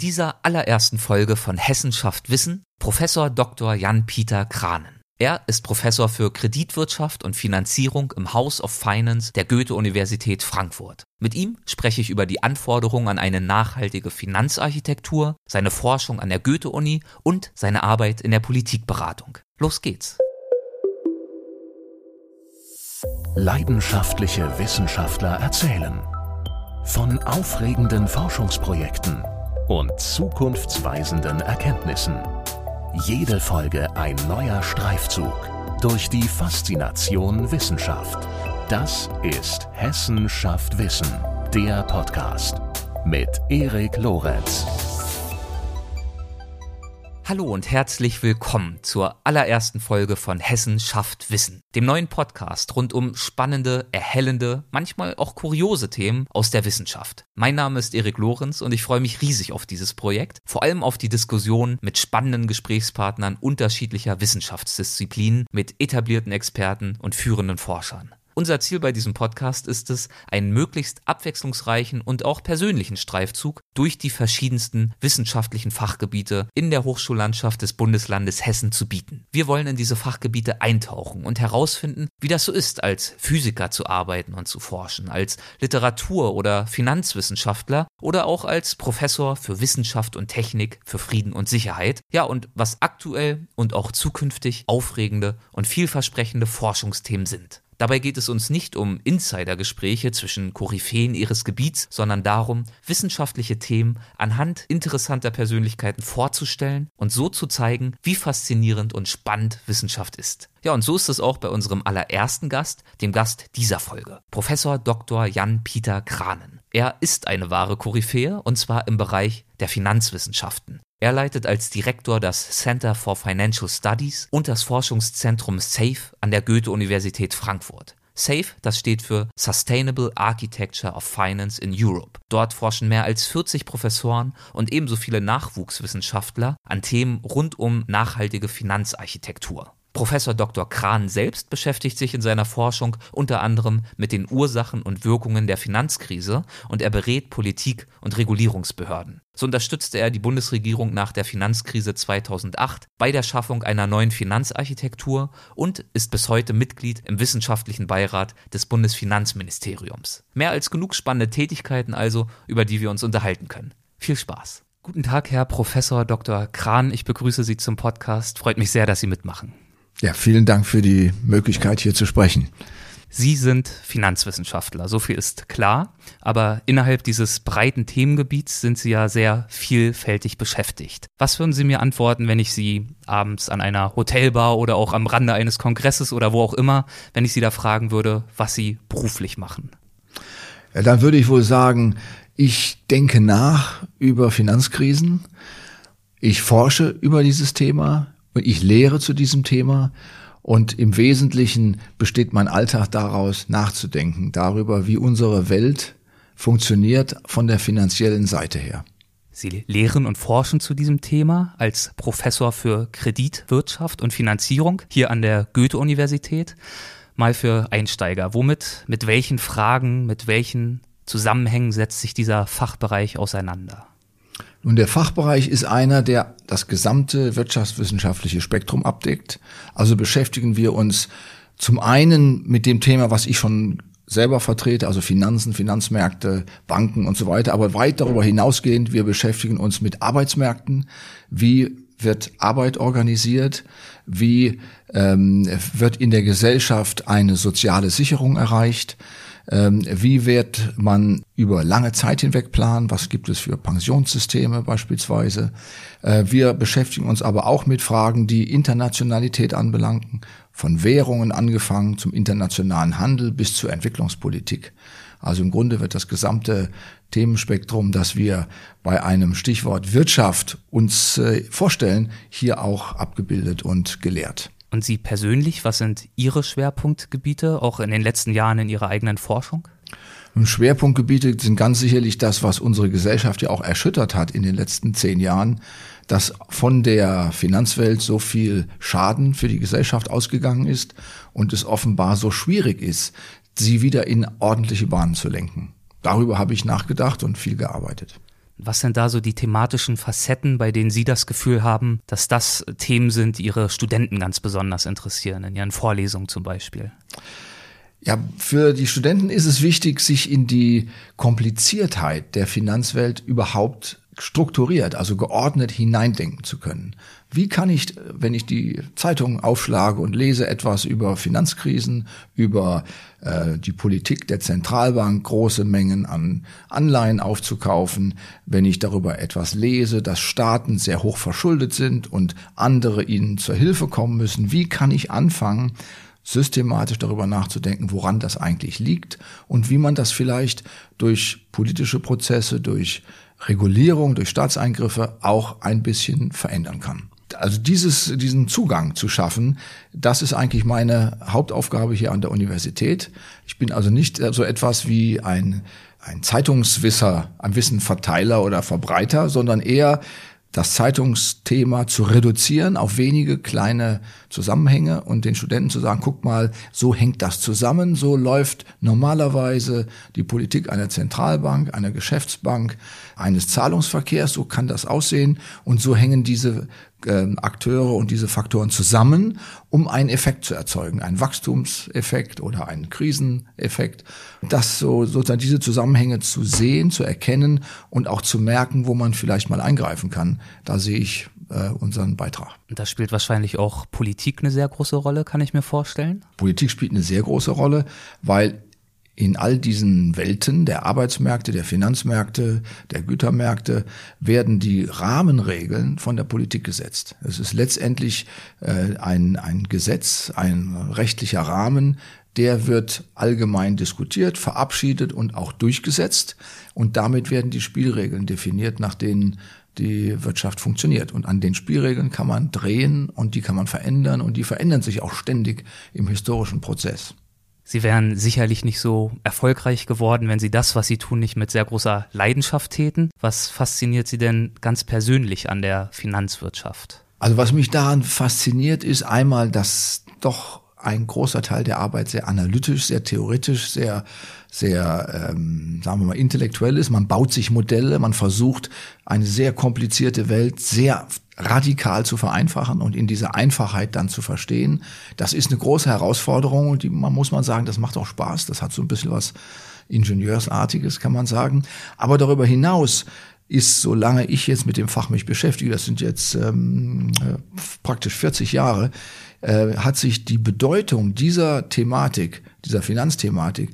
dieser allerersten Folge von Hessenschaft Wissen Professor Dr. Jan-Peter Kranen. Er ist Professor für Kreditwirtschaft und Finanzierung im House of Finance der Goethe-Universität Frankfurt. Mit ihm spreche ich über die Anforderungen an eine nachhaltige Finanzarchitektur, seine Forschung an der Goethe-Uni und seine Arbeit in der Politikberatung. Los geht's. Leidenschaftliche Wissenschaftler erzählen von aufregenden Forschungsprojekten und zukunftsweisenden Erkenntnissen. Jede Folge ein neuer Streifzug durch die Faszination Wissenschaft. Das ist Hessen schafft Wissen, der Podcast mit Erik Lorenz. Hallo und herzlich willkommen zur allerersten Folge von Hessen schafft Wissen, dem neuen Podcast rund um spannende, erhellende, manchmal auch kuriose Themen aus der Wissenschaft. Mein Name ist Erik Lorenz und ich freue mich riesig auf dieses Projekt, vor allem auf die Diskussion mit spannenden Gesprächspartnern unterschiedlicher Wissenschaftsdisziplinen, mit etablierten Experten und führenden Forschern. Unser Ziel bei diesem Podcast ist es, einen möglichst abwechslungsreichen und auch persönlichen Streifzug durch die verschiedensten wissenschaftlichen Fachgebiete in der Hochschullandschaft des Bundeslandes Hessen zu bieten. Wir wollen in diese Fachgebiete eintauchen und herausfinden, wie das so ist, als Physiker zu arbeiten und zu forschen, als Literatur- oder Finanzwissenschaftler oder auch als Professor für Wissenschaft und Technik für Frieden und Sicherheit. Ja, und was aktuell und auch zukünftig aufregende und vielversprechende Forschungsthemen sind. Dabei geht es uns nicht um Insidergespräche zwischen Koryphäen ihres Gebiets, sondern darum, wissenschaftliche Themen anhand interessanter Persönlichkeiten vorzustellen und so zu zeigen, wie faszinierend und spannend Wissenschaft ist. Ja, und so ist es auch bei unserem allerersten Gast, dem Gast dieser Folge, Professor Dr. Jan-Peter Kranen. Er ist eine wahre Koryphäe und zwar im Bereich der Finanzwissenschaften. Er leitet als Direktor das Center for Financial Studies und das Forschungszentrum SAFE an der Goethe-Universität Frankfurt. SAFE, das steht für Sustainable Architecture of Finance in Europe. Dort forschen mehr als 40 Professoren und ebenso viele Nachwuchswissenschaftler an Themen rund um nachhaltige Finanzarchitektur. Professor Dr. Kran selbst beschäftigt sich in seiner Forschung unter anderem mit den Ursachen und Wirkungen der Finanzkrise und er berät Politik und Regulierungsbehörden. So unterstützte er die Bundesregierung nach der Finanzkrise 2008 bei der Schaffung einer neuen Finanzarchitektur und ist bis heute Mitglied im wissenschaftlichen Beirat des Bundesfinanzministeriums. Mehr als genug spannende Tätigkeiten also, über die wir uns unterhalten können. Viel Spaß. Guten Tag, Herr Professor Dr. Kran. Ich begrüße Sie zum Podcast. Freut mich sehr, dass Sie mitmachen. Ja, vielen Dank für die Möglichkeit, hier zu sprechen. Sie sind Finanzwissenschaftler, so viel ist klar, aber innerhalb dieses breiten Themengebiets sind Sie ja sehr vielfältig beschäftigt. Was würden Sie mir antworten, wenn ich Sie abends an einer Hotelbar oder auch am Rande eines Kongresses oder wo auch immer, wenn ich Sie da fragen würde, was Sie beruflich machen? Ja, dann würde ich wohl sagen, ich denke nach über Finanzkrisen, ich forsche über dieses Thema, und ich lehre zu diesem Thema und im Wesentlichen besteht mein Alltag daraus, nachzudenken darüber, wie unsere Welt funktioniert von der finanziellen Seite her. Sie lehren und forschen zu diesem Thema als Professor für Kreditwirtschaft und Finanzierung hier an der Goethe-Universität. Mal für Einsteiger. Womit, mit welchen Fragen, mit welchen Zusammenhängen setzt sich dieser Fachbereich auseinander? Nun, der Fachbereich ist einer, der das gesamte wirtschaftswissenschaftliche Spektrum abdeckt. Also beschäftigen wir uns zum einen mit dem Thema, was ich schon selber vertrete, also Finanzen, Finanzmärkte, Banken und so weiter, aber weit darüber hinausgehend, wir beschäftigen uns mit Arbeitsmärkten. Wie wird Arbeit organisiert? Wie ähm, wird in der Gesellschaft eine soziale Sicherung erreicht? Ähm, wie wird man über lange Zeit hinweg planen? Was gibt es für Pensionssysteme beispielsweise? Äh, wir beschäftigen uns aber auch mit Fragen, die Internationalität anbelangen, von Währungen angefangen zum internationalen Handel bis zur Entwicklungspolitik. Also im Grunde wird das gesamte Themenspektrum, das wir bei einem Stichwort Wirtschaft uns äh, vorstellen, hier auch abgebildet und gelehrt. Und Sie persönlich, was sind Ihre Schwerpunktgebiete, auch in den letzten Jahren in Ihrer eigenen Forschung? Schwerpunktgebiete sind ganz sicherlich das, was unsere Gesellschaft ja auch erschüttert hat in den letzten zehn Jahren, dass von der Finanzwelt so viel Schaden für die Gesellschaft ausgegangen ist und es offenbar so schwierig ist, sie wieder in ordentliche Bahnen zu lenken. Darüber habe ich nachgedacht und viel gearbeitet. Was sind da so die thematischen Facetten, bei denen Sie das Gefühl haben, dass das Themen sind, die Ihre Studenten ganz besonders interessieren, in Ihren Vorlesungen zum Beispiel? Ja, für die Studenten ist es wichtig, sich in die Kompliziertheit der Finanzwelt überhaupt strukturiert, also geordnet hineindenken zu können. Wie kann ich, wenn ich die Zeitung aufschlage und lese etwas über Finanzkrisen, über äh, die Politik der Zentralbank, große Mengen an Anleihen aufzukaufen, wenn ich darüber etwas lese, dass Staaten sehr hoch verschuldet sind und andere ihnen zur Hilfe kommen müssen, wie kann ich anfangen, systematisch darüber nachzudenken, woran das eigentlich liegt und wie man das vielleicht durch politische Prozesse, durch Regulierung, durch Staatseingriffe auch ein bisschen verändern kann. Also dieses, diesen Zugang zu schaffen, das ist eigentlich meine Hauptaufgabe hier an der Universität. Ich bin also nicht so etwas wie ein, ein Zeitungswisser, ein Wissenverteiler oder Verbreiter, sondern eher das Zeitungsthema zu reduzieren auf wenige kleine Zusammenhänge und den Studenten zu sagen, guck mal, so hängt das zusammen, so läuft normalerweise die Politik einer Zentralbank, einer Geschäftsbank, eines Zahlungsverkehrs, so kann das aussehen und so hängen diese äh, Akteure und diese Faktoren zusammen, um einen Effekt zu erzeugen, einen Wachstumseffekt oder einen Kriseneffekt. Das so sozusagen diese Zusammenhänge zu sehen, zu erkennen und auch zu merken, wo man vielleicht mal eingreifen kann. Da sehe ich äh, unseren Beitrag. Und da spielt wahrscheinlich auch Politik eine sehr große Rolle, kann ich mir vorstellen. Politik spielt eine sehr große Rolle, weil in all diesen Welten der Arbeitsmärkte, der Finanzmärkte, der Gütermärkte werden die Rahmenregeln von der Politik gesetzt. Es ist letztendlich äh, ein, ein Gesetz, ein rechtlicher Rahmen, der wird allgemein diskutiert, verabschiedet und auch durchgesetzt. Und damit werden die Spielregeln definiert, nach denen die Wirtschaft funktioniert. Und an den Spielregeln kann man drehen und die kann man verändern und die verändern sich auch ständig im historischen Prozess. Sie wären sicherlich nicht so erfolgreich geworden, wenn Sie das, was Sie tun, nicht mit sehr großer Leidenschaft täten. Was fasziniert Sie denn ganz persönlich an der Finanzwirtschaft? Also was mich daran fasziniert, ist einmal, dass doch ein großer Teil der Arbeit sehr analytisch, sehr theoretisch, sehr, sehr, ähm, sagen wir mal, intellektuell ist. Man baut sich Modelle, man versucht eine sehr komplizierte Welt sehr radikal zu vereinfachen und in dieser Einfachheit dann zu verstehen. Das ist eine große Herausforderung und die, man muss man sagen, das macht auch Spaß. Das hat so ein bisschen was Ingenieursartiges, kann man sagen. Aber darüber hinaus ist, solange ich jetzt mit dem Fach mich beschäftige, das sind jetzt ähm, äh, praktisch 40 Jahre, äh, hat sich die Bedeutung dieser Thematik, dieser Finanzthematik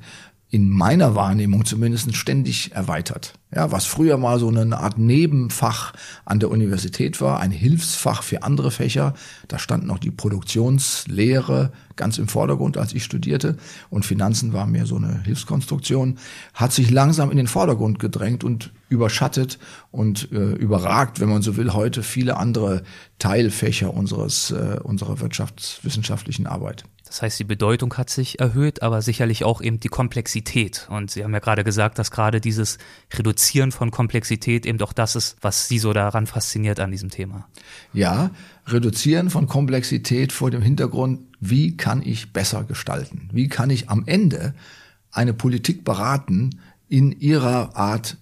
in meiner Wahrnehmung zumindest ständig erweitert. Ja, was früher mal so eine Art Nebenfach an der Universität war, ein Hilfsfach für andere Fächer, da stand noch die Produktionslehre ganz im Vordergrund, als ich studierte, und Finanzen war mehr so eine Hilfskonstruktion, hat sich langsam in den Vordergrund gedrängt und überschattet und äh, überragt, wenn man so will, heute viele andere Teilfächer unseres äh, unserer wirtschaftswissenschaftlichen Arbeit. Das heißt, die Bedeutung hat sich erhöht, aber sicherlich auch eben die Komplexität. Und Sie haben ja gerade gesagt, dass gerade dieses Reduzieren von Komplexität eben doch das ist, was Sie so daran fasziniert an diesem Thema. Ja, Reduzieren von Komplexität vor dem Hintergrund, wie kann ich besser gestalten? Wie kann ich am Ende eine Politik beraten, in ihrer Art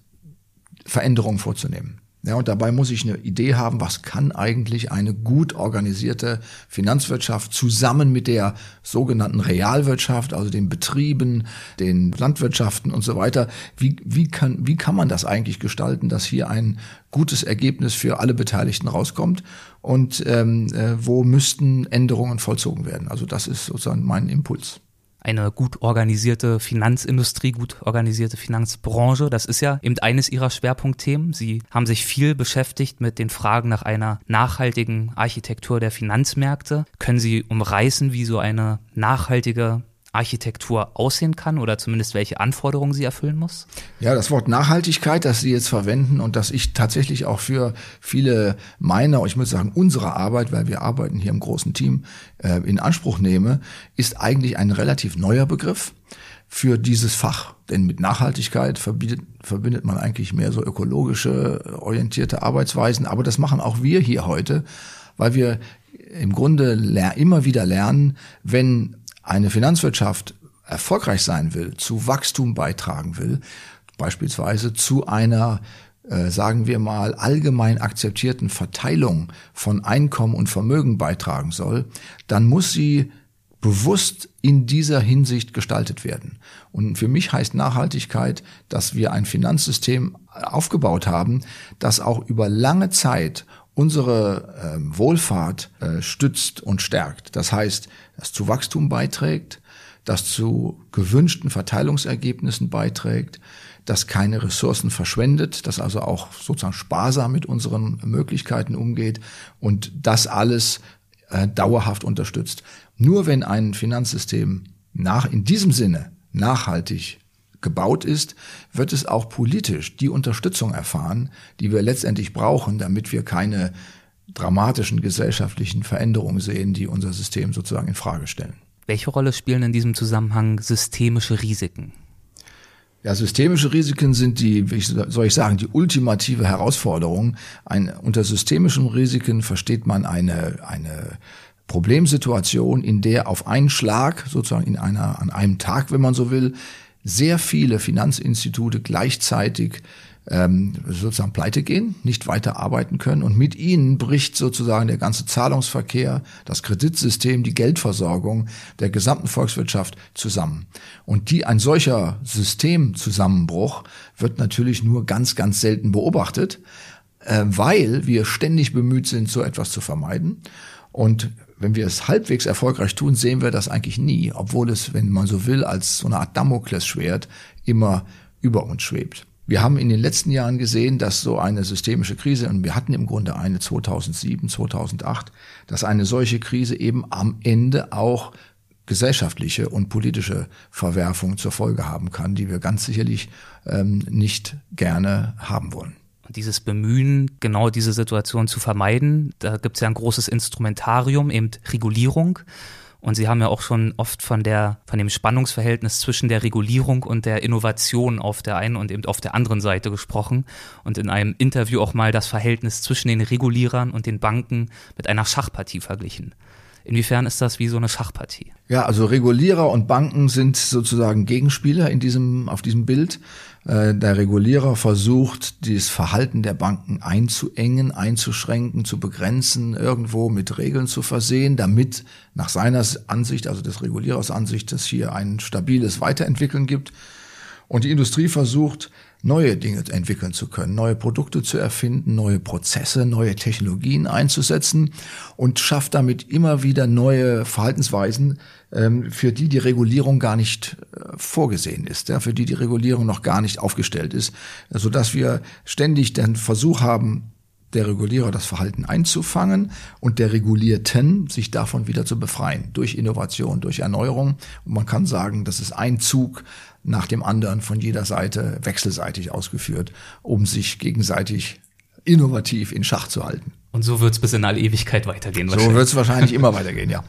Veränderungen vorzunehmen? Ja, und dabei muss ich eine Idee haben, was kann eigentlich eine gut organisierte Finanzwirtschaft zusammen mit der sogenannten Realwirtschaft, also den Betrieben, den Landwirtschaften und so weiter, wie, wie, kann, wie kann man das eigentlich gestalten, dass hier ein gutes Ergebnis für alle Beteiligten rauskommt? Und ähm, äh, wo müssten Änderungen vollzogen werden? Also das ist sozusagen mein Impuls eine gut organisierte Finanzindustrie, gut organisierte Finanzbranche. Das ist ja eben eines ihrer Schwerpunktthemen. Sie haben sich viel beschäftigt mit den Fragen nach einer nachhaltigen Architektur der Finanzmärkte. Können Sie umreißen, wie so eine nachhaltige Architektur aussehen kann oder zumindest welche Anforderungen sie erfüllen muss? Ja, das Wort Nachhaltigkeit, das Sie jetzt verwenden und das ich tatsächlich auch für viele meiner, ich muss sagen unsere Arbeit, weil wir arbeiten hier im großen Team, äh, in Anspruch nehme, ist eigentlich ein relativ neuer Begriff für dieses Fach. Denn mit Nachhaltigkeit verbindet, verbindet man eigentlich mehr so ökologische, orientierte Arbeitsweisen. Aber das machen auch wir hier heute, weil wir im Grunde immer wieder lernen, wenn eine Finanzwirtschaft erfolgreich sein will, zu Wachstum beitragen will, beispielsweise zu einer äh, sagen wir mal, allgemein akzeptierten Verteilung von Einkommen und Vermögen beitragen soll, dann muss sie bewusst in dieser Hinsicht gestaltet werden. Und für mich heißt Nachhaltigkeit, dass wir ein Finanzsystem aufgebaut haben, das auch über lange Zeit unsere äh, Wohlfahrt äh, stützt und stärkt. Das heißt, das zu Wachstum beiträgt, das zu gewünschten Verteilungsergebnissen beiträgt, das keine Ressourcen verschwendet, das also auch sozusagen sparsam mit unseren Möglichkeiten umgeht und das alles äh, dauerhaft unterstützt. Nur wenn ein Finanzsystem nach, in diesem Sinne nachhaltig gebaut ist, wird es auch politisch die Unterstützung erfahren, die wir letztendlich brauchen, damit wir keine dramatischen gesellschaftlichen Veränderungen sehen, die unser System sozusagen in Frage stellen. Welche Rolle spielen in diesem Zusammenhang systemische Risiken? Ja, systemische Risiken sind die, wie soll ich sagen, die ultimative Herausforderung. Ein, unter systemischen Risiken versteht man eine, eine Problemsituation, in der auf einen Schlag, sozusagen in einer, an einem Tag, wenn man so will, sehr viele Finanzinstitute gleichzeitig ähm, sozusagen pleite gehen, nicht weiter arbeiten können und mit ihnen bricht sozusagen der ganze Zahlungsverkehr, das Kreditsystem, die Geldversorgung der gesamten Volkswirtschaft zusammen. Und die ein solcher Systemzusammenbruch wird natürlich nur ganz, ganz selten beobachtet, äh, weil wir ständig bemüht sind, so etwas zu vermeiden. Und wenn wir es halbwegs erfolgreich tun, sehen wir das eigentlich nie, obwohl es, wenn man so will, als so eine Art Damoklesschwert immer über uns schwebt. Wir haben in den letzten Jahren gesehen, dass so eine systemische Krise, und wir hatten im Grunde eine 2007, 2008, dass eine solche Krise eben am Ende auch gesellschaftliche und politische Verwerfungen zur Folge haben kann, die wir ganz sicherlich ähm, nicht gerne haben wollen. Und dieses Bemühen, genau diese Situation zu vermeiden, da gibt es ja ein großes Instrumentarium, eben Regulierung. Und Sie haben ja auch schon oft von der, von dem Spannungsverhältnis zwischen der Regulierung und der Innovation auf der einen und eben auf der anderen Seite gesprochen und in einem Interview auch mal das Verhältnis zwischen den Regulierern und den Banken mit einer Schachpartie verglichen. Inwiefern ist das wie so eine Schachpartie? Ja, also Regulierer und Banken sind sozusagen Gegenspieler in diesem, auf diesem Bild. Äh, der Regulierer versucht, dieses Verhalten der Banken einzuengen, einzuschränken, zu begrenzen, irgendwo mit Regeln zu versehen, damit nach seiner Ansicht, also des Regulierers Ansicht, es hier ein stabiles Weiterentwickeln gibt. Und die Industrie versucht, neue Dinge entwickeln zu können, neue Produkte zu erfinden, neue Prozesse, neue Technologien einzusetzen und schafft damit immer wieder neue Verhaltensweisen, ähm, für die die Regulierung gar nicht äh, vorgesehen ist, für die die Regulierung noch gar nicht aufgestellt ist, so dass wir ständig den Versuch haben, der Regulierer das Verhalten einzufangen und der Regulierten sich davon wieder zu befreien durch Innovation, durch Erneuerung. Und man kann sagen, das ist ein Zug nach dem anderen von jeder Seite wechselseitig ausgeführt, um sich gegenseitig innovativ in Schach zu halten. Und so wird es bis in alle Ewigkeit weitergehen. So wird es wahrscheinlich immer weitergehen, ja.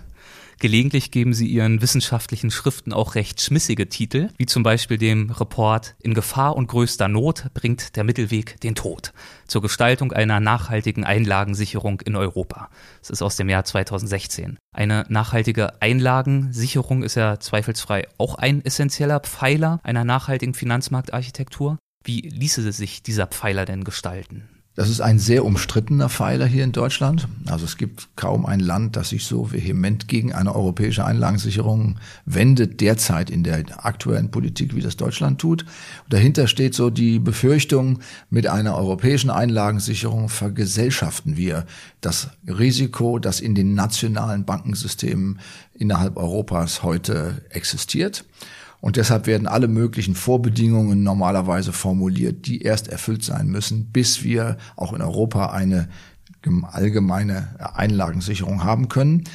Gelegentlich geben sie ihren wissenschaftlichen Schriften auch recht schmissige Titel, wie zum Beispiel dem Report In Gefahr und größter Not bringt der Mittelweg den Tod zur Gestaltung einer nachhaltigen Einlagensicherung in Europa. Das ist aus dem Jahr 2016. Eine nachhaltige Einlagensicherung ist ja zweifelsfrei auch ein essentieller Pfeiler einer nachhaltigen Finanzmarktarchitektur. Wie ließe sich dieser Pfeiler denn gestalten? Das ist ein sehr umstrittener Pfeiler hier in Deutschland. Also es gibt kaum ein Land, das sich so vehement gegen eine europäische Einlagensicherung wendet, derzeit in der aktuellen Politik, wie das Deutschland tut. Und dahinter steht so die Befürchtung, mit einer europäischen Einlagensicherung vergesellschaften wir das Risiko, das in den nationalen Bankensystemen innerhalb Europas heute existiert. Und deshalb werden alle möglichen Vorbedingungen normalerweise formuliert, die erst erfüllt sein müssen, bis wir auch in Europa eine allgemeine Einlagensicherung haben können.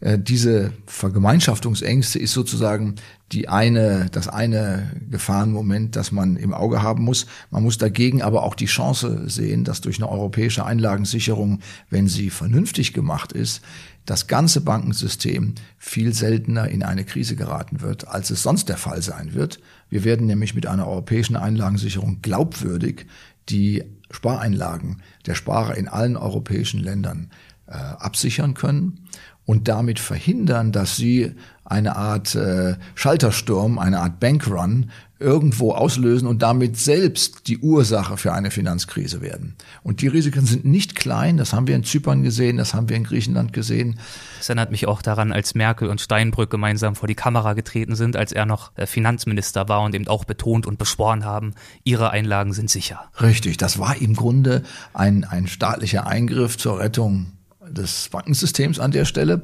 Äh, diese Vergemeinschaftungsängste ist sozusagen die eine, das eine Gefahrenmoment, das man im Auge haben muss. Man muss dagegen aber auch die Chance sehen, dass durch eine europäische Einlagensicherung, wenn sie vernünftig gemacht ist, das ganze Bankensystem viel seltener in eine Krise geraten wird, als es sonst der Fall sein wird. Wir werden nämlich mit einer europäischen Einlagensicherung glaubwürdig die Spareinlagen der Sparer in allen europäischen Ländern äh, absichern können und damit verhindern, dass sie eine Art äh, Schaltersturm, eine Art Bankrun irgendwo auslösen und damit selbst die Ursache für eine Finanzkrise werden. Und die Risiken sind nicht klein, das haben wir in Zypern gesehen, das haben wir in Griechenland gesehen. Das erinnert mich auch daran, als Merkel und Steinbrück gemeinsam vor die Kamera getreten sind, als er noch äh, Finanzminister war und eben auch betont und beschworen haben, ihre Einlagen sind sicher. Richtig, das war im Grunde ein, ein staatlicher Eingriff zur Rettung des Bankensystems an der Stelle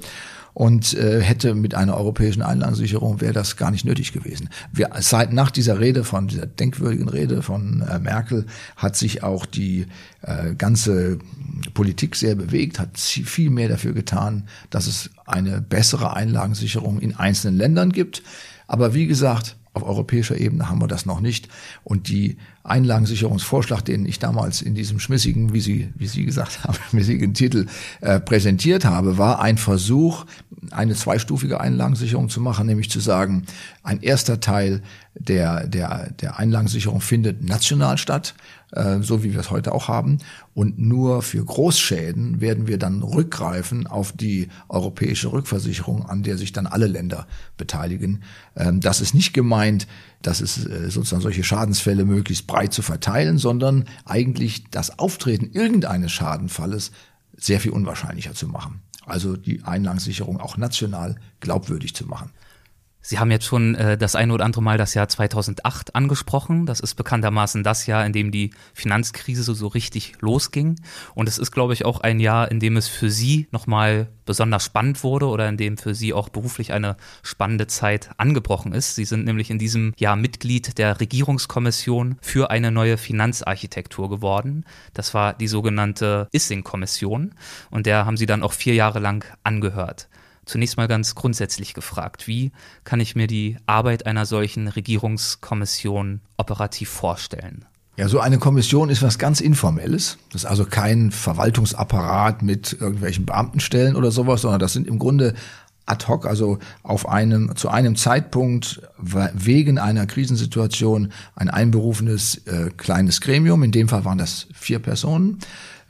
und äh, hätte mit einer europäischen Einlagensicherung wäre das gar nicht nötig gewesen. Wir, seit nach dieser Rede von dieser denkwürdigen Rede von äh, Merkel hat sich auch die äh, ganze Politik sehr bewegt, hat viel mehr dafür getan, dass es eine bessere Einlagensicherung in einzelnen Ländern gibt. Aber wie gesagt, auf europäischer Ebene haben wir das noch nicht. Und die Einlagensicherungsvorschlag, den ich damals in diesem schmissigen, wie Sie, wie Sie gesagt haben, schmissigen Titel äh, präsentiert habe, war ein Versuch, eine zweistufige Einlagensicherung zu machen, nämlich zu sagen, ein erster Teil der, der, der Einlagensicherung findet national statt, äh, so wie wir es heute auch haben. Und nur für Großschäden werden wir dann rückgreifen auf die europäische Rückversicherung, an der sich dann alle Länder beteiligen. Ähm, das ist nicht gemeint, dass es äh, sozusagen solche Schadensfälle möglichst breit zu verteilen, sondern eigentlich das Auftreten irgendeines Schadenfalles sehr viel unwahrscheinlicher zu machen. Also die Einlagensicherung auch national glaubwürdig zu machen. Sie haben jetzt schon äh, das eine oder andere Mal das Jahr 2008 angesprochen. Das ist bekanntermaßen das Jahr, in dem die Finanzkrise so, so richtig losging. Und es ist, glaube ich, auch ein Jahr, in dem es für Sie nochmal besonders spannend wurde oder in dem für Sie auch beruflich eine spannende Zeit angebrochen ist. Sie sind nämlich in diesem Jahr Mitglied der Regierungskommission für eine neue Finanzarchitektur geworden. Das war die sogenannte Issing-Kommission. Und der haben Sie dann auch vier Jahre lang angehört. Zunächst mal ganz grundsätzlich gefragt, wie kann ich mir die Arbeit einer solchen Regierungskommission operativ vorstellen? Ja, so eine Kommission ist was ganz Informelles. Das ist also kein Verwaltungsapparat mit irgendwelchen Beamtenstellen oder sowas, sondern das sind im Grunde ad hoc, also auf einem, zu einem Zeitpunkt wegen einer Krisensituation ein einberufenes äh, kleines Gremium. In dem Fall waren das vier Personen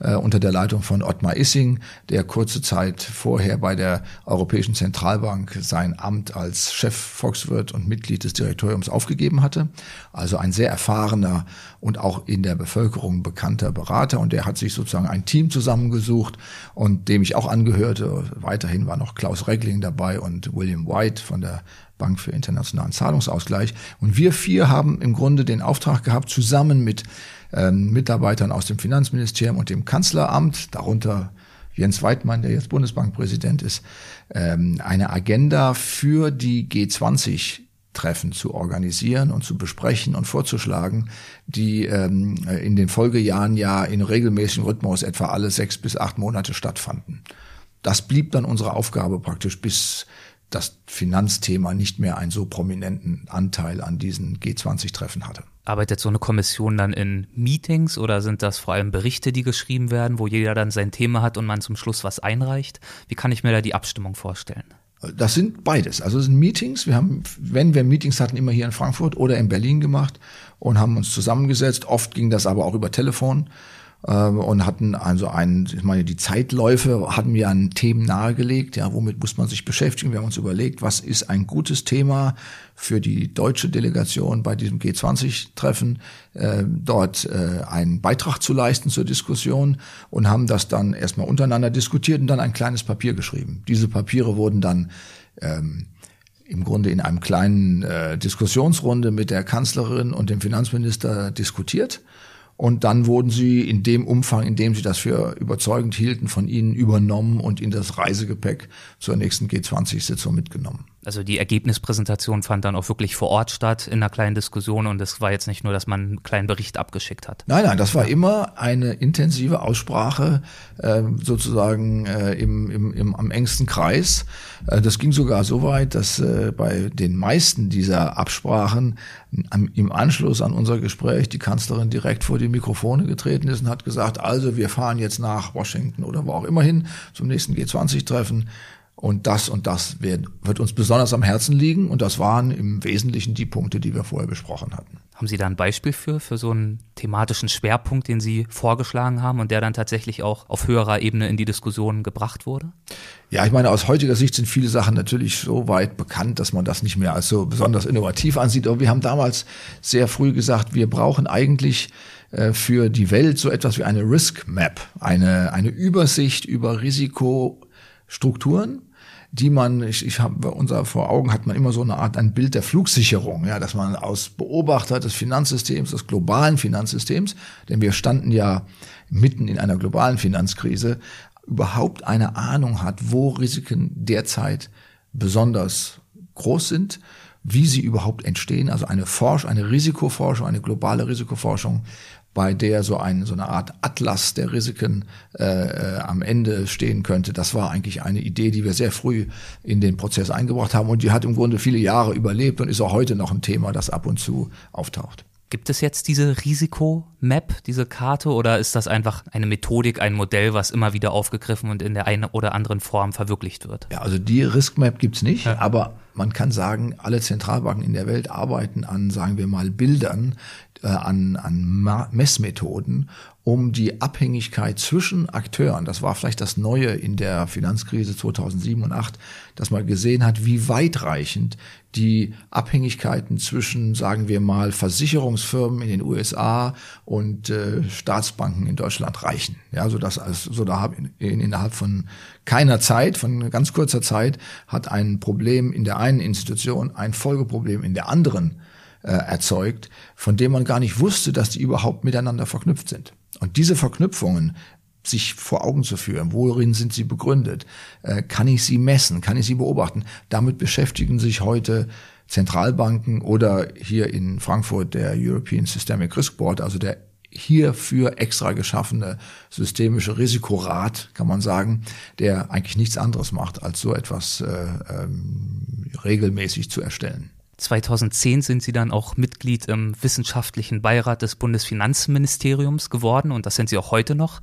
äh, unter der Leitung von Ottmar Issing, der kurze Zeit vorher bei der Europäischen Zentralbank sein Amt als Chefvolkswirt und Mitglied des Direktoriums aufgegeben hatte. Also ein sehr erfahrener und auch in der Bevölkerung bekannter Berater. Und der hat sich sozusagen ein Team zusammengesucht und dem ich auch angehörte. Weiterhin war noch Klaus Regling dabei und William White von der Bank für internationalen Zahlungsausgleich. Und wir vier haben im Grunde den Auftrag gehabt, zusammen mit ähm, Mitarbeitern aus dem Finanzministerium und dem Kanzleramt, darunter Jens Weidmann, der jetzt Bundesbankpräsident ist, ähm, eine Agenda für die G20 Treffen zu organisieren und zu besprechen und vorzuschlagen, die ähm, in den Folgejahren ja in regelmäßigem Rhythmus etwa alle sechs bis acht Monate stattfanden. Das blieb dann unsere Aufgabe praktisch, bis das Finanzthema nicht mehr einen so prominenten Anteil an diesen G20-Treffen hatte. Arbeitet so eine Kommission dann in Meetings oder sind das vor allem Berichte, die geschrieben werden, wo jeder dann sein Thema hat und man zum Schluss was einreicht? Wie kann ich mir da die Abstimmung vorstellen? Das sind beides. Also es sind Meetings. Wir haben, wenn wir Meetings hatten, immer hier in Frankfurt oder in Berlin gemacht und haben uns zusammengesetzt. Oft ging das aber auch über Telefon ähm, und hatten also einen, ich meine, die Zeitläufe hatten wir an Themen nahegelegt, ja, womit muss man sich beschäftigen. Wir haben uns überlegt, was ist ein gutes Thema für die deutsche Delegation bei diesem G20-Treffen, äh, dort äh, einen Beitrag zu leisten zur Diskussion und haben das dann erstmal untereinander diskutiert und dann ein kleines Papier geschrieben. Diese Papiere wurden dann ähm, im Grunde in einem kleinen äh, Diskussionsrunde mit der Kanzlerin und dem Finanzminister diskutiert und dann wurden sie in dem Umfang, in dem sie das für überzeugend hielten, von ihnen übernommen und in das Reisegepäck zur nächsten G20-Sitzung mitgenommen. Also die Ergebnispräsentation fand dann auch wirklich vor Ort statt in einer kleinen Diskussion und es war jetzt nicht nur, dass man einen kleinen Bericht abgeschickt hat. Nein, nein, das war immer eine intensive Aussprache äh, sozusagen äh, im, im, im, am engsten Kreis. Äh, das ging sogar so weit, dass äh, bei den meisten dieser Absprachen am, im Anschluss an unser Gespräch die Kanzlerin direkt vor die Mikrofone getreten ist und hat gesagt, also wir fahren jetzt nach Washington oder wo auch immer hin zum nächsten G20-Treffen Und das und das wird, wird uns besonders am Herzen liegen. Und das waren im Wesentlichen die Punkte, die wir vorher besprochen hatten. Haben Sie da ein Beispiel für, für so einen thematischen Schwerpunkt, den Sie vorgeschlagen haben und der dann tatsächlich auch auf höherer Ebene in die Diskussion gebracht wurde? Ja, ich meine, aus heutiger Sicht sind viele Sachen natürlich so weit bekannt, dass man das nicht mehr als so besonders innovativ ansieht. Aber wir haben damals sehr früh gesagt, wir brauchen eigentlich äh, für die Welt so etwas wie eine Risk Map, eine, eine Übersicht über Risikostrukturen die man, ich, ich habe unser vor Augen hat man immer so eine Art ein Bild der Flugsicherung, ja, dass man aus Beobachter des Finanzsystems, des globalen Finanzsystems, denn wir standen ja mitten in einer globalen Finanzkrise, überhaupt eine Ahnung hat, wo Risiken derzeit besonders groß sind, wie sie überhaupt entstehen, also eine Forschung, eine Risikoforschung, eine globale Risikoforschung, bei der so, ein, so eine Art Atlas der Risiken äh, äh, am Ende stehen könnte. Das war eigentlich eine Idee, die wir sehr früh in den Prozess eingebracht haben und die hat im Grunde viele Jahre überlebt und ist auch heute noch ein Thema, das ab und zu auftaucht. Gibt es jetzt diese Risikomap, diese Karte, oder ist das einfach eine Methodik, ein Modell, was immer wieder aufgegriffen und in der einen oder anderen Form verwirklicht wird? Ja, also die Riskmap gibt's nicht, ja. aber man kann sagen, alle Zentralbanken in der Welt arbeiten an, sagen wir mal, Bildern, äh, an, an Messmethoden, um die Abhängigkeit zwischen Akteuren, das war vielleicht das Neue in der Finanzkrise 2007 und 2008, dass man gesehen hat, wie weitreichend die Abhängigkeiten zwischen, sagen wir mal, Versicherungsfirmen in den USA und äh, Staatsbanken in Deutschland reichen. Ja, so dass also, so da in, innerhalb von keiner Zeit, von ganz kurzer Zeit, hat ein Problem in der einen Institution ein Folgeproblem in der anderen äh, erzeugt, von dem man gar nicht wusste, dass die überhaupt miteinander verknüpft sind. Und diese Verknüpfungen sich vor Augen zu führen, worin sind sie begründet, äh, kann ich sie messen, kann ich sie beobachten. Damit beschäftigen sich heute Zentralbanken oder hier in Frankfurt der European Systemic Risk Board, also der hierfür extra geschaffene systemische Risikorat, kann man sagen, der eigentlich nichts anderes macht, als so etwas äh, ähm, regelmäßig zu erstellen. 2010 sind Sie dann auch Mitglied im wissenschaftlichen Beirat des Bundesfinanzministeriums geworden und das sind Sie auch heute noch.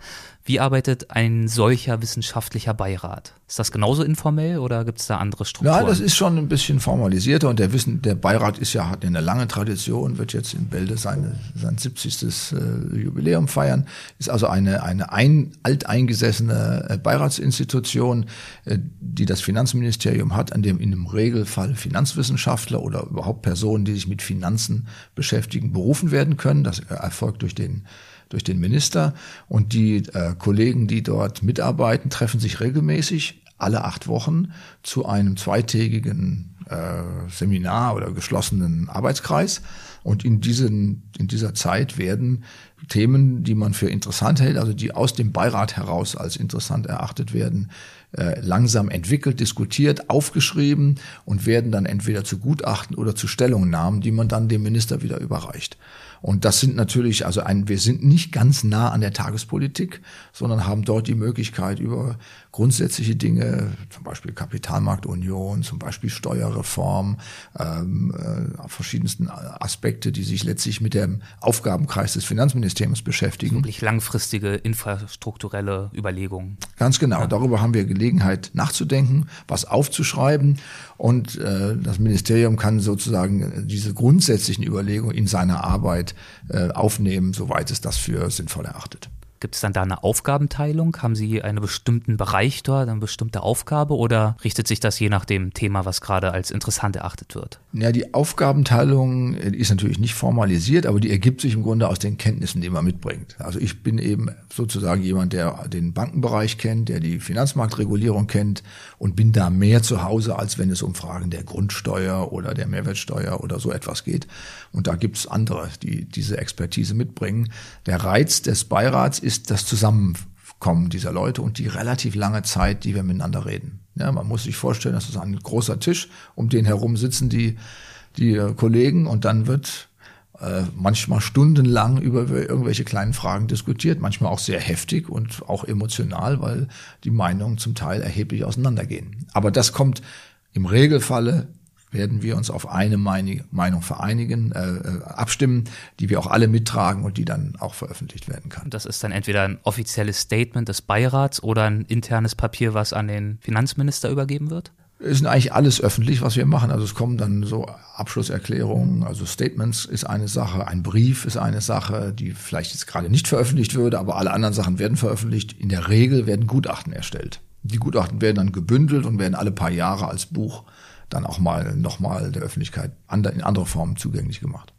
Wie arbeitet ein solcher wissenschaftlicher Beirat? Ist das genauso informell oder gibt es da andere Strukturen? Ja, das ist schon ein bisschen formalisierter und der Wissen, der Beirat ist ja, hat eine lange Tradition, wird jetzt in Bälde seine, sein 70. Äh, Jubiläum feiern, ist also eine, eine ein, alteingesessene äh, Beiratsinstitution, äh, die das Finanzministerium hat, an dem in dem Regelfall Finanzwissenschaftler oder überhaupt Personen, die sich mit Finanzen beschäftigen, berufen werden können. Das erfolgt durch den durch den Minister. Und die äh, Kollegen, die dort mitarbeiten, treffen sich regelmäßig alle acht Wochen zu einem zweitägigen äh, Seminar oder geschlossenen Arbeitskreis. Und in, diesen, in dieser Zeit werden Themen, die man für interessant hält, also die aus dem Beirat heraus als interessant erachtet werden, äh, langsam entwickelt, diskutiert, aufgeschrieben und werden dann entweder zu Gutachten oder zu Stellungnahmen, die man dann dem Minister wieder überreicht. Und das sind natürlich, also ein, wir sind nicht ganz nah an der Tagespolitik, sondern haben dort die Möglichkeit, über grundsätzliche Dinge, zum Beispiel Kapitalmarktunion, zum Beispiel Steuerreform, ähm, äh, verschiedensten Aspekte, die sich letztlich mit dem Aufgabenkreis des Finanzministeriums beschäftigen. Wirklich langfristige infrastrukturelle Überlegungen. Ganz genau. Ja. Darüber haben wir Gelegenheit nachzudenken, was aufzuschreiben. Und äh, das Ministerium kann sozusagen diese grundsätzlichen Überlegungen in seiner Arbeit äh, aufnehmen, soweit es das für sinnvoll erachtet. Gibt es dann da eine Aufgabenteilung? Haben Sie einen bestimmten Bereich dort, eine bestimmte Aufgabe oder richtet sich das je nach dem Thema, was gerade als interessant erachtet wird? Ja, die Aufgabenteilung ist natürlich nicht formalisiert, aber die ergibt sich im Grunde aus den Kenntnissen, die man mitbringt. Also ich bin eben sozusagen jemand, der den Bankenbereich kennt, der die Finanzmarktregulierung kennt und bin da mehr zu Hause, als wenn es um Fragen der Grundsteuer oder der Mehrwertsteuer oder so etwas geht. Und da gibt es andere, die diese Expertise mitbringen. Der Reiz des Beirats ist das Zusammenkommen dieser Leute und die relativ lange Zeit, die wir miteinander reden. Ja, man muss sich vorstellen, das ist ein großer Tisch, um den herum sitzen die, die äh, Kollegen und dann wird äh, manchmal stundenlang über irgendwelche kleinen Fragen diskutiert, manchmal auch sehr heftig und auch emotional, weil die Meinungen zum Teil erheblich auseinandergehen. Aber das kommt im Regelfalle werden wir uns auf eine Meinung vereinigen, äh, äh, abstimmen, die wir auch alle mittragen und die dann auch veröffentlicht werden kann. Das ist dann entweder ein offizielles Statement des Beirats oder ein internes Papier, was an den Finanzminister übergeben wird? ist eigentlich alles öffentlich, was wir machen. Also es kommen dann so Abschlusserklärungen, also Statements ist eine Sache, ein Brief ist eine Sache, die vielleicht jetzt gerade nicht veröffentlicht würde, aber alle anderen Sachen werden veröffentlicht. In der Regel werden Gutachten erstellt. Die Gutachten werden dann gebündelt und werden alle paar Jahre als Buch dann auch mal nochmal der Öffentlichkeit in andere Formen zugänglich gemacht.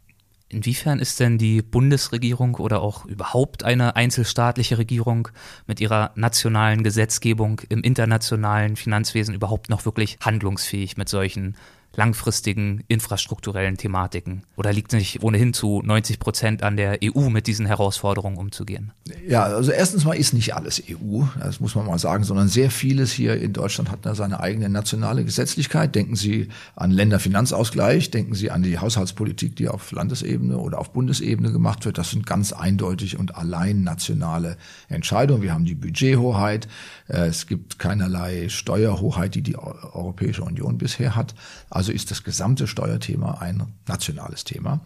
Inwiefern ist denn die Bundesregierung oder auch überhaupt eine einzelstaatliche Regierung mit ihrer nationalen Gesetzgebung im internationalen Finanzwesen überhaupt noch wirklich handlungsfähig mit solchen langfristigen infrastrukturellen Thematiken? Oder liegt nicht ohnehin zu 90 Prozent an der EU, mit diesen Herausforderungen umzugehen? Ja, also erstens mal ist nicht alles EU, das muss man mal sagen, sondern sehr vieles hier in Deutschland hat da seine eigene nationale Gesetzlichkeit. Denken Sie an Länderfinanzausgleich, denken Sie an die Haushaltspolitik, die auf Landesebene oder auf Bundesebene gemacht wird. Das sind ganz eindeutig und allein nationale Entscheidungen. Wir haben die Budgethoheit, es gibt keinerlei Steuerhoheit, die die Europäische Union bisher hat. Also ist das gesamte Steuerthema ein nationales Thema.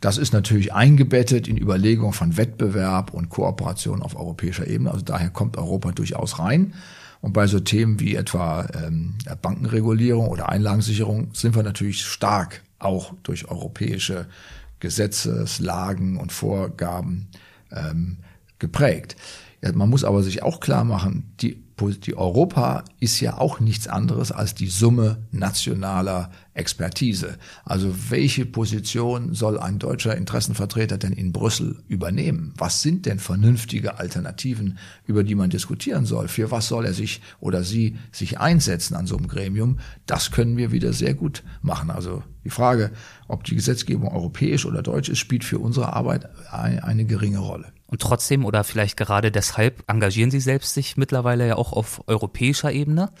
Das ist natürlich eingebettet in Überlegungen von Wettbewerb und Kooperation auf europäischer Ebene. Also daher kommt Europa durchaus rein. Und bei so Themen wie etwa ähm, Bankenregulierung oder Einlagensicherung sind wir natürlich stark auch durch europäische Gesetzeslagen und Vorgaben ähm, geprägt. Ja, man muss aber sich auch klar machen, die die Europa ist ja auch nichts anderes als die Summe nationaler Expertise. Also welche Position soll ein deutscher Interessenvertreter denn in Brüssel übernehmen? Was sind denn vernünftige Alternativen, über die man diskutieren soll? Für was soll er sich oder sie sich einsetzen an so einem Gremium? Das können wir wieder sehr gut machen. Also die Frage, ob die Gesetzgebung europäisch oder deutsch ist, spielt für unsere Arbeit eine, eine geringe Rolle. Und trotzdem oder vielleicht gerade deshalb engagieren Sie selbst sich mittlerweile ja auch auf europäischer Ebene.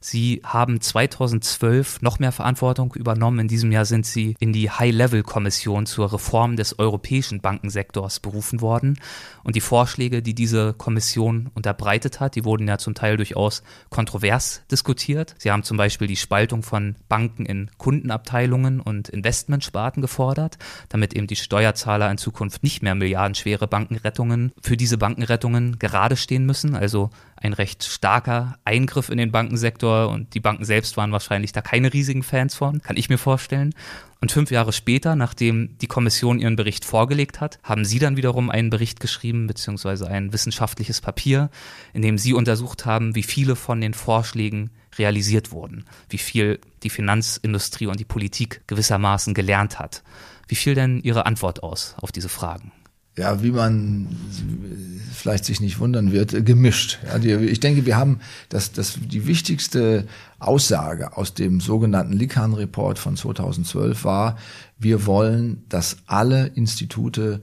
Sie haben 2012 noch mehr Verantwortung übernommen. In diesem Jahr sind Sie in die High-Level-Kommission zur Reform des europäischen Bankensektors berufen worden. Und die Vorschläge, die diese Kommission unterbreitet hat, die wurden ja zum Teil durchaus kontrovers diskutiert. Sie haben zum Beispiel die Spaltung von Banken in Kundenabteilungen und Investmentsparten gefordert, damit eben die Steuerzahler in Zukunft nicht mehr milliardenschwere Bankenrettungen für diese Bankenrettungen gerade stehen müssen. Also ein recht starker Eingriff in den Bankensektor und die Banken selbst waren wahrscheinlich da keine riesigen Fans von, kann ich mir vorstellen. Und fünf Jahre später, nachdem die Kommission ihren Bericht vorgelegt hat, haben Sie dann wiederum einen Bericht geschrieben, beziehungsweise ein wissenschaftliches Papier, in dem Sie untersucht haben, wie viele von den Vorschlägen realisiert wurden, wie viel die Finanzindustrie und die Politik gewissermaßen gelernt hat. Wie fiel denn Ihre Antwort aus auf diese Fragen? Ja, wie man vielleicht sich nicht wundern wird, gemischt. Ja, die, ich denke, wir haben das, das, die wichtigste Aussage aus dem sogenannten Likan-Report von 2012 war, wir wollen, dass alle Institute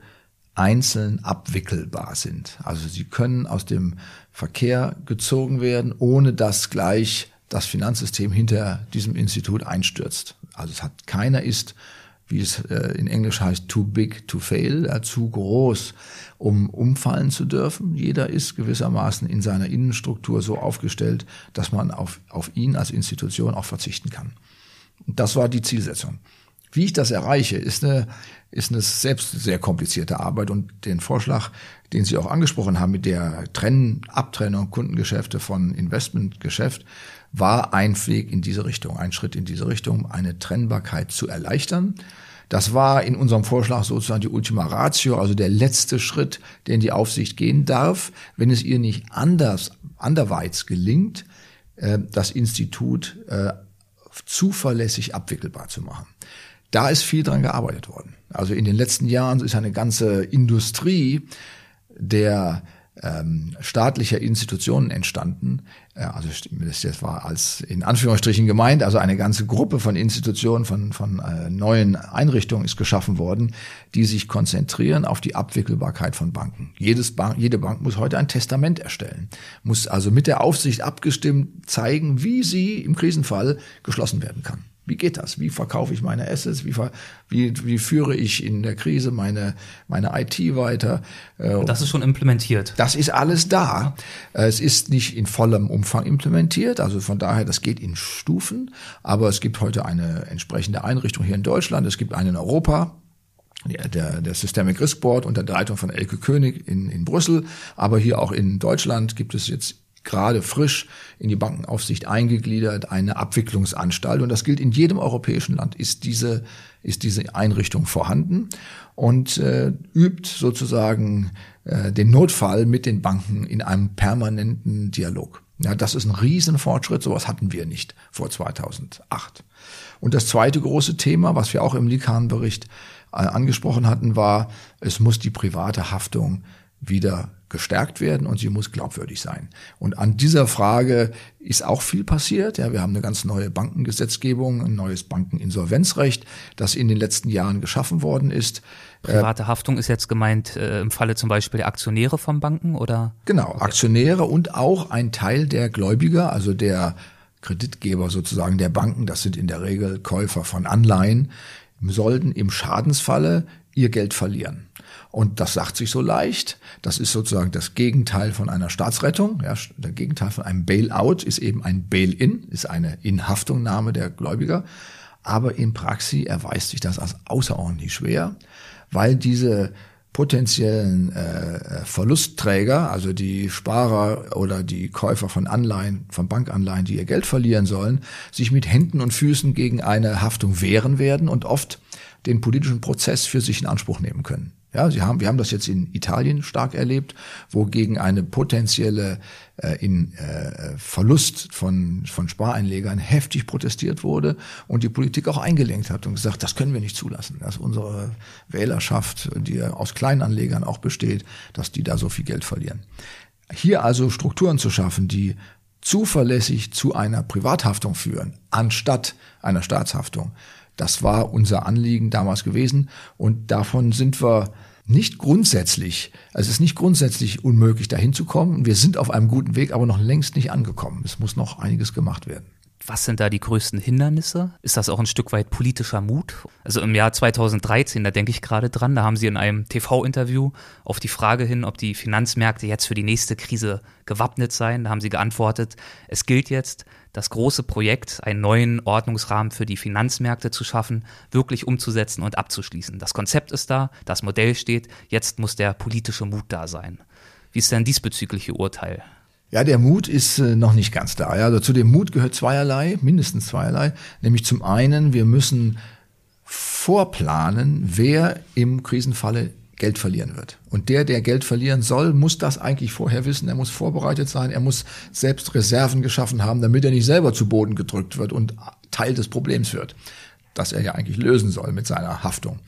einzeln abwickelbar sind. Also sie können aus dem Verkehr gezogen werden, ohne dass gleich das Finanzsystem hinter diesem Institut einstürzt. Also es hat keiner ist wie es äh, in Englisch heißt, too big to fail, äh, zu groß, um umfallen zu dürfen. Jeder ist gewissermaßen in seiner Innenstruktur so aufgestellt, dass man auf, auf ihn als Institution auch verzichten kann. Und das war die Zielsetzung. Wie ich das erreiche, ist eine, ist eine selbst sehr komplizierte Arbeit und den Vorschlag, den Sie auch angesprochen haben mit der Trennen, Abtrennung Kundengeschäfte von Investmentgeschäft, war ein Weg in diese Richtung, ein Schritt in diese Richtung, eine Trennbarkeit zu erleichtern. Das war in unserem Vorschlag sozusagen die Ultima Ratio, also der letzte Schritt, den die Aufsicht gehen darf, wenn es ihr nicht anders, anderweitig gelingt, äh, das Institut äh, zuverlässig abwickelbar zu machen. Da ist viel dran gearbeitet worden. Also in den letzten Jahren ist eine ganze Industrie der ähm, staatlicher Institutionen entstanden. Äh, also das war als in Anführungsstrichen gemeint, also eine ganze Gruppe von Institutionen, von, von äh, neuen Einrichtungen ist geschaffen worden, die sich konzentrieren auf die Abwickelbarkeit von Banken. Jedes Bank, jede Bank muss heute ein Testament erstellen, muss also mit der Aufsicht abgestimmt zeigen, wie sie im Krisenfall geschlossen werden kann. Wie geht das? Wie verkaufe ich meine Assets? Wie, wie, wie führe ich in der Krise meine, meine IT weiter? Äh, das ist schon implementiert. Das ist alles da. Es ist nicht in vollem Umfang implementiert. Also von daher, das geht in Stufen. Aber es gibt heute eine entsprechende Einrichtung hier in Deutschland. Es gibt eine in Europa der, der Systemic Risk Board unter der Leitung von Elke König in, in Brüssel. Aber hier auch in Deutschland gibt es jetzt gerade frisch in die Bankenaufsicht eingegliedert eine Abwicklungsanstalt. Und das gilt in jedem europäischen Land, ist diese, ist diese Einrichtung vorhanden und äh, übt sozusagen äh, den Notfall mit den Banken in einem permanenten Dialog. Ja, das ist ein Riesenfortschritt. Sowas hatten wir nicht vor 2008. Und das zweite große Thema, was wir auch im Likan-Bericht äh, angesprochen hatten, war, es muss die private Haftung wieder gestärkt werden und sie muss glaubwürdig sein. Und an dieser Frage ist auch viel passiert. Ja, wir haben eine ganz neue Bankengesetzgebung, ein neues Bankeninsolvenzrecht, das in den letzten Jahren geschaffen worden ist. Private Haftung ist jetzt gemeint äh, im Falle zum Beispiel der Aktionäre von Banken oder? Genau, okay. Aktionäre und auch ein Teil der Gläubiger, also der Kreditgeber sozusagen der Banken, das sind in der Regel Käufer von Anleihen, sollten im Schadensfalle ihr Geld verlieren. Und das sagt sich so leicht. Das ist sozusagen das Gegenteil von einer Staatsrettung. Ja, der Gegenteil von einem Bailout ist eben ein Bail-in, ist eine Inhaftungnahme der Gläubiger. Aber in Praxis erweist sich das als außerordentlich schwer, weil diese potenziellen äh, Verlustträger, also die Sparer oder die Käufer von Anleihen, von Bankanleihen, die ihr Geld verlieren sollen, sich mit Händen und Füßen gegen eine Haftung wehren werden und oft den politischen Prozess für sich in Anspruch nehmen können. Ja, sie haben, wir haben das jetzt in Italien stark erlebt, wo gegen eine potenzielle äh, in, äh, Verlust von, von Spareinlegern heftig protestiert wurde und die Politik auch eingelenkt hat und gesagt, das können wir nicht zulassen, dass unsere Wählerschaft, die aus Kleinanlegern auch besteht, dass die da so viel Geld verlieren. Hier also Strukturen zu schaffen, die zuverlässig zu einer Privathaftung führen, anstatt einer Staatshaftung. Das war unser Anliegen damals gewesen und davon sind wir nicht grundsätzlich, also es ist nicht grundsätzlich unmöglich, dahin zu kommen. Wir sind auf einem guten Weg, aber noch längst nicht angekommen. Es muss noch einiges gemacht werden. Was sind da die größten Hindernisse? Ist das auch ein Stück weit politischer Mut? Also im Jahr 2013, da denke ich gerade dran, da haben Sie in einem TV-Interview auf die Frage hin, ob die Finanzmärkte jetzt für die nächste Krise gewappnet seien, da haben Sie geantwortet, es gilt jetzt, das große Projekt, einen neuen Ordnungsrahmen für die Finanzmärkte zu schaffen, wirklich umzusetzen und abzuschließen. Das Konzept ist da, das Modell steht, jetzt muss der politische Mut da sein. Wie ist denn diesbezügliche Urteil? Ja, der Mut ist äh, noch nicht ganz da. Also zu dem Mut gehört zweierlei, mindestens zweierlei. Nämlich zum einen, wir müssen vorplanen, wer im Krisenfalle Geld verlieren wird. Und der, der Geld verlieren soll, muss das eigentlich vorher wissen. Er muss vorbereitet sein. Er muss selbst Reserven geschaffen haben, damit er nicht selber zu Boden gedrückt wird und Teil des Problems wird, das er ja eigentlich lösen soll mit seiner Haftung.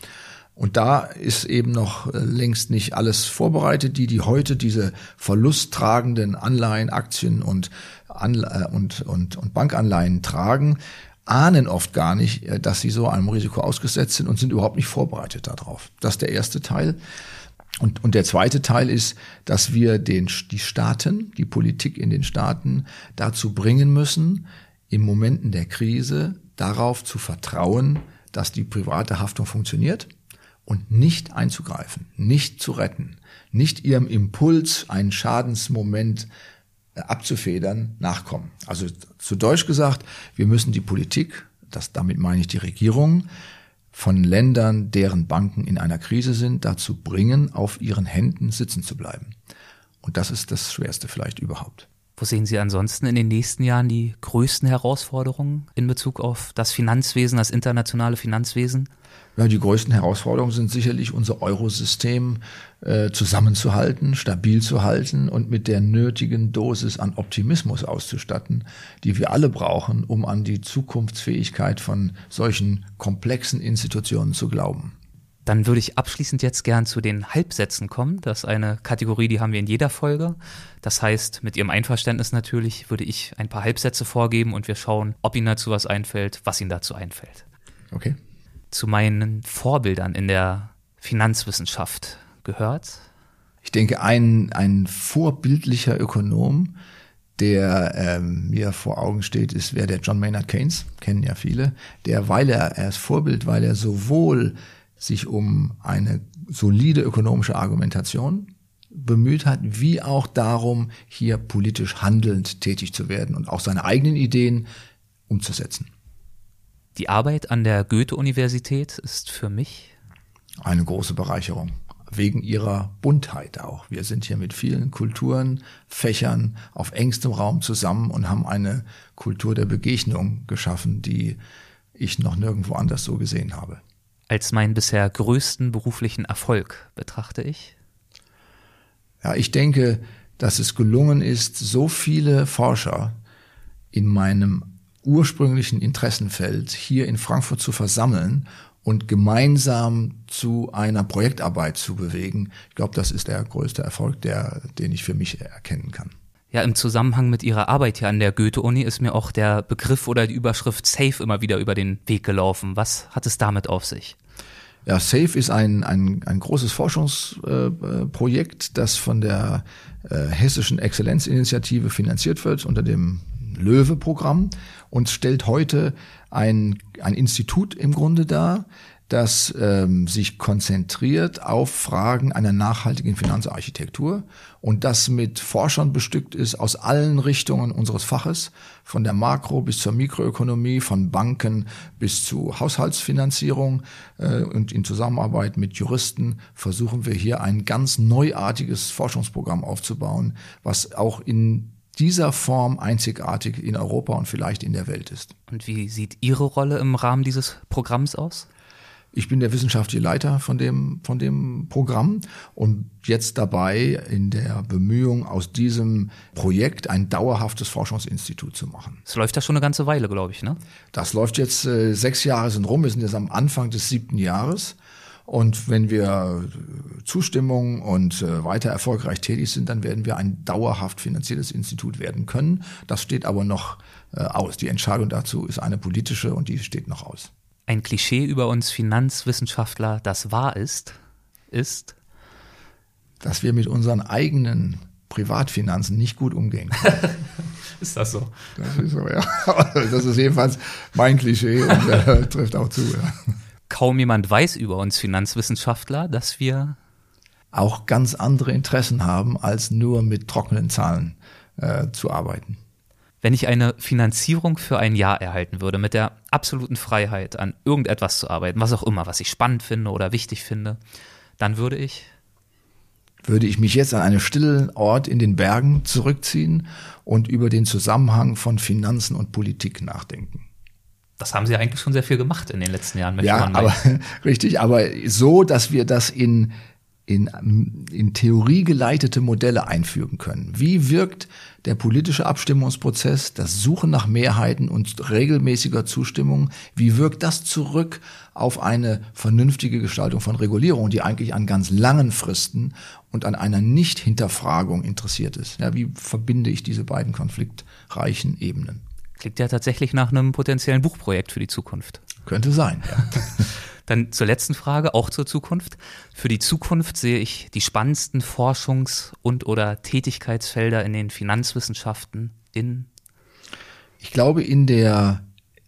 Und da ist eben noch äh, längst nicht alles vorbereitet. Die, die heute diese verlusttragenden Anleihen, Aktien und, Anle und, und, und Bankanleihen tragen, ahnen oft gar nicht, äh, dass sie so einem Risiko ausgesetzt sind und sind überhaupt nicht vorbereitet darauf. Das ist der erste Teil. Und, und der zweite Teil ist, dass wir den, die Staaten, die Politik in den Staaten dazu bringen müssen, in Momenten der Krise darauf zu vertrauen, dass die private Haftung funktioniert und nicht einzugreifen, nicht zu retten, nicht ihrem Impuls, einen Schadensmoment abzufedern, nachkommen. Also zu Deutsch gesagt, wir müssen die Politik, das damit meine ich die Regierung, von Ländern, deren Banken in einer Krise sind, dazu bringen, auf ihren Händen sitzen zu bleiben. Und das ist das Schwerste vielleicht überhaupt. Wo sehen Sie ansonsten in den nächsten Jahren die größten Herausforderungen in Bezug auf das Finanzwesen, das internationale Finanzwesen? Ja, die größten Herausforderungen sind sicherlich unser Eurosystem äh, zusammenzuhalten, stabil zu halten und mit der nötigen Dosis an Optimismus auszustatten, die wir alle brauchen, um an die Zukunftsfähigkeit von solchen komplexen Institutionen zu glauben. Dann würde ich abschließend jetzt gern zu den Halbsätzen kommen. Das ist eine Kategorie, die haben wir in jeder Folge. Das heißt, mit Ihrem Einverständnis natürlich würde ich ein paar Halbsätze vorgeben und wir schauen, ob Ihnen dazu was einfällt, was Ihnen dazu einfällt. Okay zu meinen Vorbildern in der Finanzwissenschaft gehört? Ich denke, ein, ein vorbildlicher Ökonom der ähm, mir vor Augen steht, ist wer der John Maynard Keynes, kennen ja viele, der, weil er, er ist Vorbild, weil er sowohl sich um eine solide ökonomische Argumentation bemüht hat, wie auch darum, hier politisch handelnd tätig zu werden und auch seine eigenen Ideen umzusetzen. Die Arbeit an der Goethe-Universität ist für mich eine große Bereicherung wegen ihrer Buntheit auch. Wir sind hier mit vielen Kulturen, Fächern auf engstem Raum zusammen und haben eine Kultur der Begegnung geschaffen, die ich noch nirgendwo anders so gesehen habe. Als meinen bisher größten beruflichen Erfolg betrachte ich? Ja, ich denke, dass es gelungen ist, so viele Forscher in meinem ursprünglichen Interessenfeld hier in Frankfurt zu versammeln und gemeinsam zu einer Projektarbeit zu bewegen. Ich glaube, das ist der größte Erfolg, der, den ich für mich erkennen kann. Ja, im Zusammenhang mit Ihrer Arbeit hier an der Goethe-Uni ist mir auch der Begriff oder die Überschrift SAFE immer wieder über den Weg gelaufen. Was hat es damit auf sich? Ja, SAFE ist ein, ein, ein großes Forschungsprojekt, das von der äh, Hessischen Exzellenzinitiative finanziert wird unter dem Löwe-Programm und stellt heute ein, ein Institut im Grunde dar, das ähm, sich konzentriert auf Fragen einer nachhaltigen Finanzarchitektur und das mit Forschern bestückt ist aus allen Richtungen unseres Faches, von der Makro- bis zur Mikroökonomie, von Banken bis zu Haushaltsfinanzierung äh, und in Zusammenarbeit mit Juristen versuchen wir hier ein ganz neuartiges Forschungsprogramm aufzubauen, was auch in dieser Form einzigartig in Europa und vielleicht in der Welt ist. Und wie sieht Ihre Rolle im Rahmen dieses Programms aus? Ich bin der wissenschaftliche Leiter von dem, von dem Programm und jetzt dabei in der Bemühung, aus diesem Projekt ein dauerhaftes Forschungsinstitut zu machen. Das läuft ja schon eine ganze Weile, glaube ich, ne? Das läuft jetzt, äh, sechs Jahre sind rum, wir sind jetzt am Anfang des siebten Jahres. Und wenn wir Zustimmung und äh, weiter erfolgreich tätig sind, dann werden wir ein dauerhaft finanziertes Institut werden können. Das steht aber noch äh, aus. Die Entscheidung dazu ist eine politische und die steht noch aus. Ein Klischee über uns Finanzwissenschaftler, das wahr ist, ist, dass wir mit unseren eigenen Privatfinanzen nicht gut umgehen können. ist das so? Das ist so, ja. Das ist jedenfalls mein Klischee und äh, trifft auch zu. Ja kaum jemand weiß über uns Finanzwissenschaftler, dass wir auch ganz andere Interessen haben, als nur mit trockenen Zahlen äh, zu arbeiten. Wenn ich eine Finanzierung für ein Jahr erhalten würde, mit der absoluten Freiheit, an irgendetwas zu arbeiten, was auch immer, was ich spannend finde oder wichtig finde, dann würde ich würde ich mich jetzt an einen stillen Ort in den Bergen zurückziehen und über den Zusammenhang von Finanzen und Politik nachdenken das haben sie eigentlich schon sehr viel gemacht in den letzten Jahren. Ja, aber richtig, aber so, dass wir das in in, in Theorie geleitete Modelle einfügen können. Wie wirkt der politische Abstimmungsprozess, das Suchen nach Mehrheiten und regelmäßiger Zustimmung, wie wirkt das zurück auf eine vernünftige Gestaltung von Regulierung, die eigentlich an ganz langen Fristen und an einer Nicht-Hinterfragung interessiert ist? Ja, wie verbinde ich diese beiden konfliktreichen Ebenen? Klingt ja tatsächlich nach einem potenziellen Buchprojekt für die Zukunft. Könnte sein, ja. Dann zur letzten Frage, auch zur Zukunft. Für die Zukunft sehe ich die spannendsten Forschungs- und oder Tätigkeitsfelder in den Finanzwissenschaften in Ich glaube, in der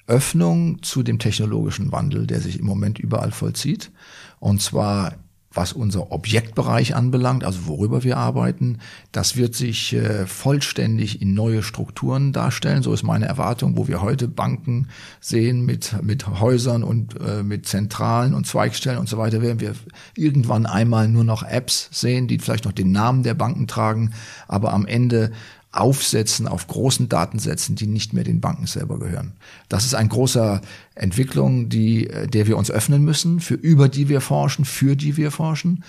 Öffnung zu dem technologischen Wandel, der sich im Moment überall vollzieht. Und zwar was unser Objektbereich anbelangt, also worüber wir arbeiten, das wird sich äh, vollständig in neue Strukturen darstellen. So ist meine Erwartung, wo wir heute Banken sehen mit, mit Häusern und äh, mit Zentralen und Zweigstellen und so weiter, werden wir irgendwann einmal nur noch Apps sehen, die vielleicht noch den Namen der Banken tragen, aber am Ende aufsetzen auf großen Datensätzen, die nicht mehr den Banken selber gehören. Das ist eine große Entwicklung, die, äh, der wir uns öffnen müssen, für über die wir forschen, für die wir forschen.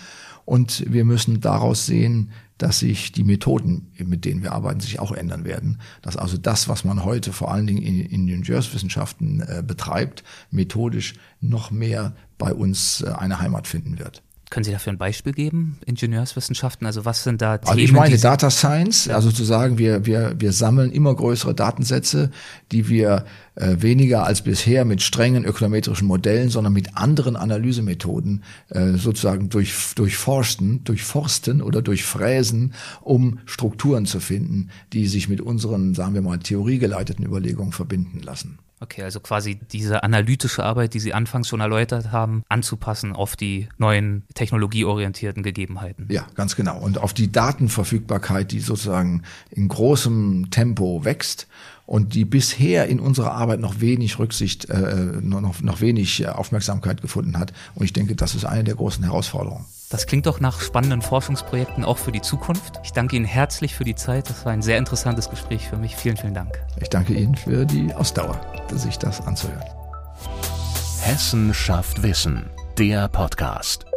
Und wir müssen daraus sehen, dass sich die Methoden, mit denen wir arbeiten, sich auch ändern werden. Dass also das, was man heute vor allen Dingen in, in den Ingenieurswissenschaften äh, betreibt, methodisch noch mehr bei uns äh, eine Heimat finden wird. Können Sie dafür ein Beispiel geben? Ingenieurswissenschaften, also was sind da Themen? Also ich meine Data Science, also zu sagen, wir, wir, wir sammeln immer größere Datensätze, die wir äh, weniger als bisher mit strengen ökonometrischen Modellen, sondern mit anderen Analysemethoden äh, sozusagen durch, durchforsten, durchforsten oder durchfräsen, um Strukturen zu finden, die sich mit unseren, sagen wir mal, theoriegeleiteten Überlegungen verbinden lassen. Okay, also quasi diese analytische Arbeit, die Sie anfangs schon erläutert haben, anzupassen auf die neuen technologieorientierten Gegebenheiten. Ja, ganz genau. Und auf die Datenverfügbarkeit, die sozusagen in großem Tempo wächst und die bisher in unserer Arbeit noch wenig Rücksicht, äh, noch, noch wenig Aufmerksamkeit gefunden hat. Und ich denke, das ist eine der großen Herausforderungen. Das klingt doch nach spannenden Forschungsprojekten auch für die Zukunft. Ich danke Ihnen herzlich für die Zeit. Das war ein sehr interessantes Gespräch für mich. Vielen, vielen Dank. Ich danke Ihnen für die Ausdauer, sich das anzuhören. Hessen schafft Wissen, der Podcast.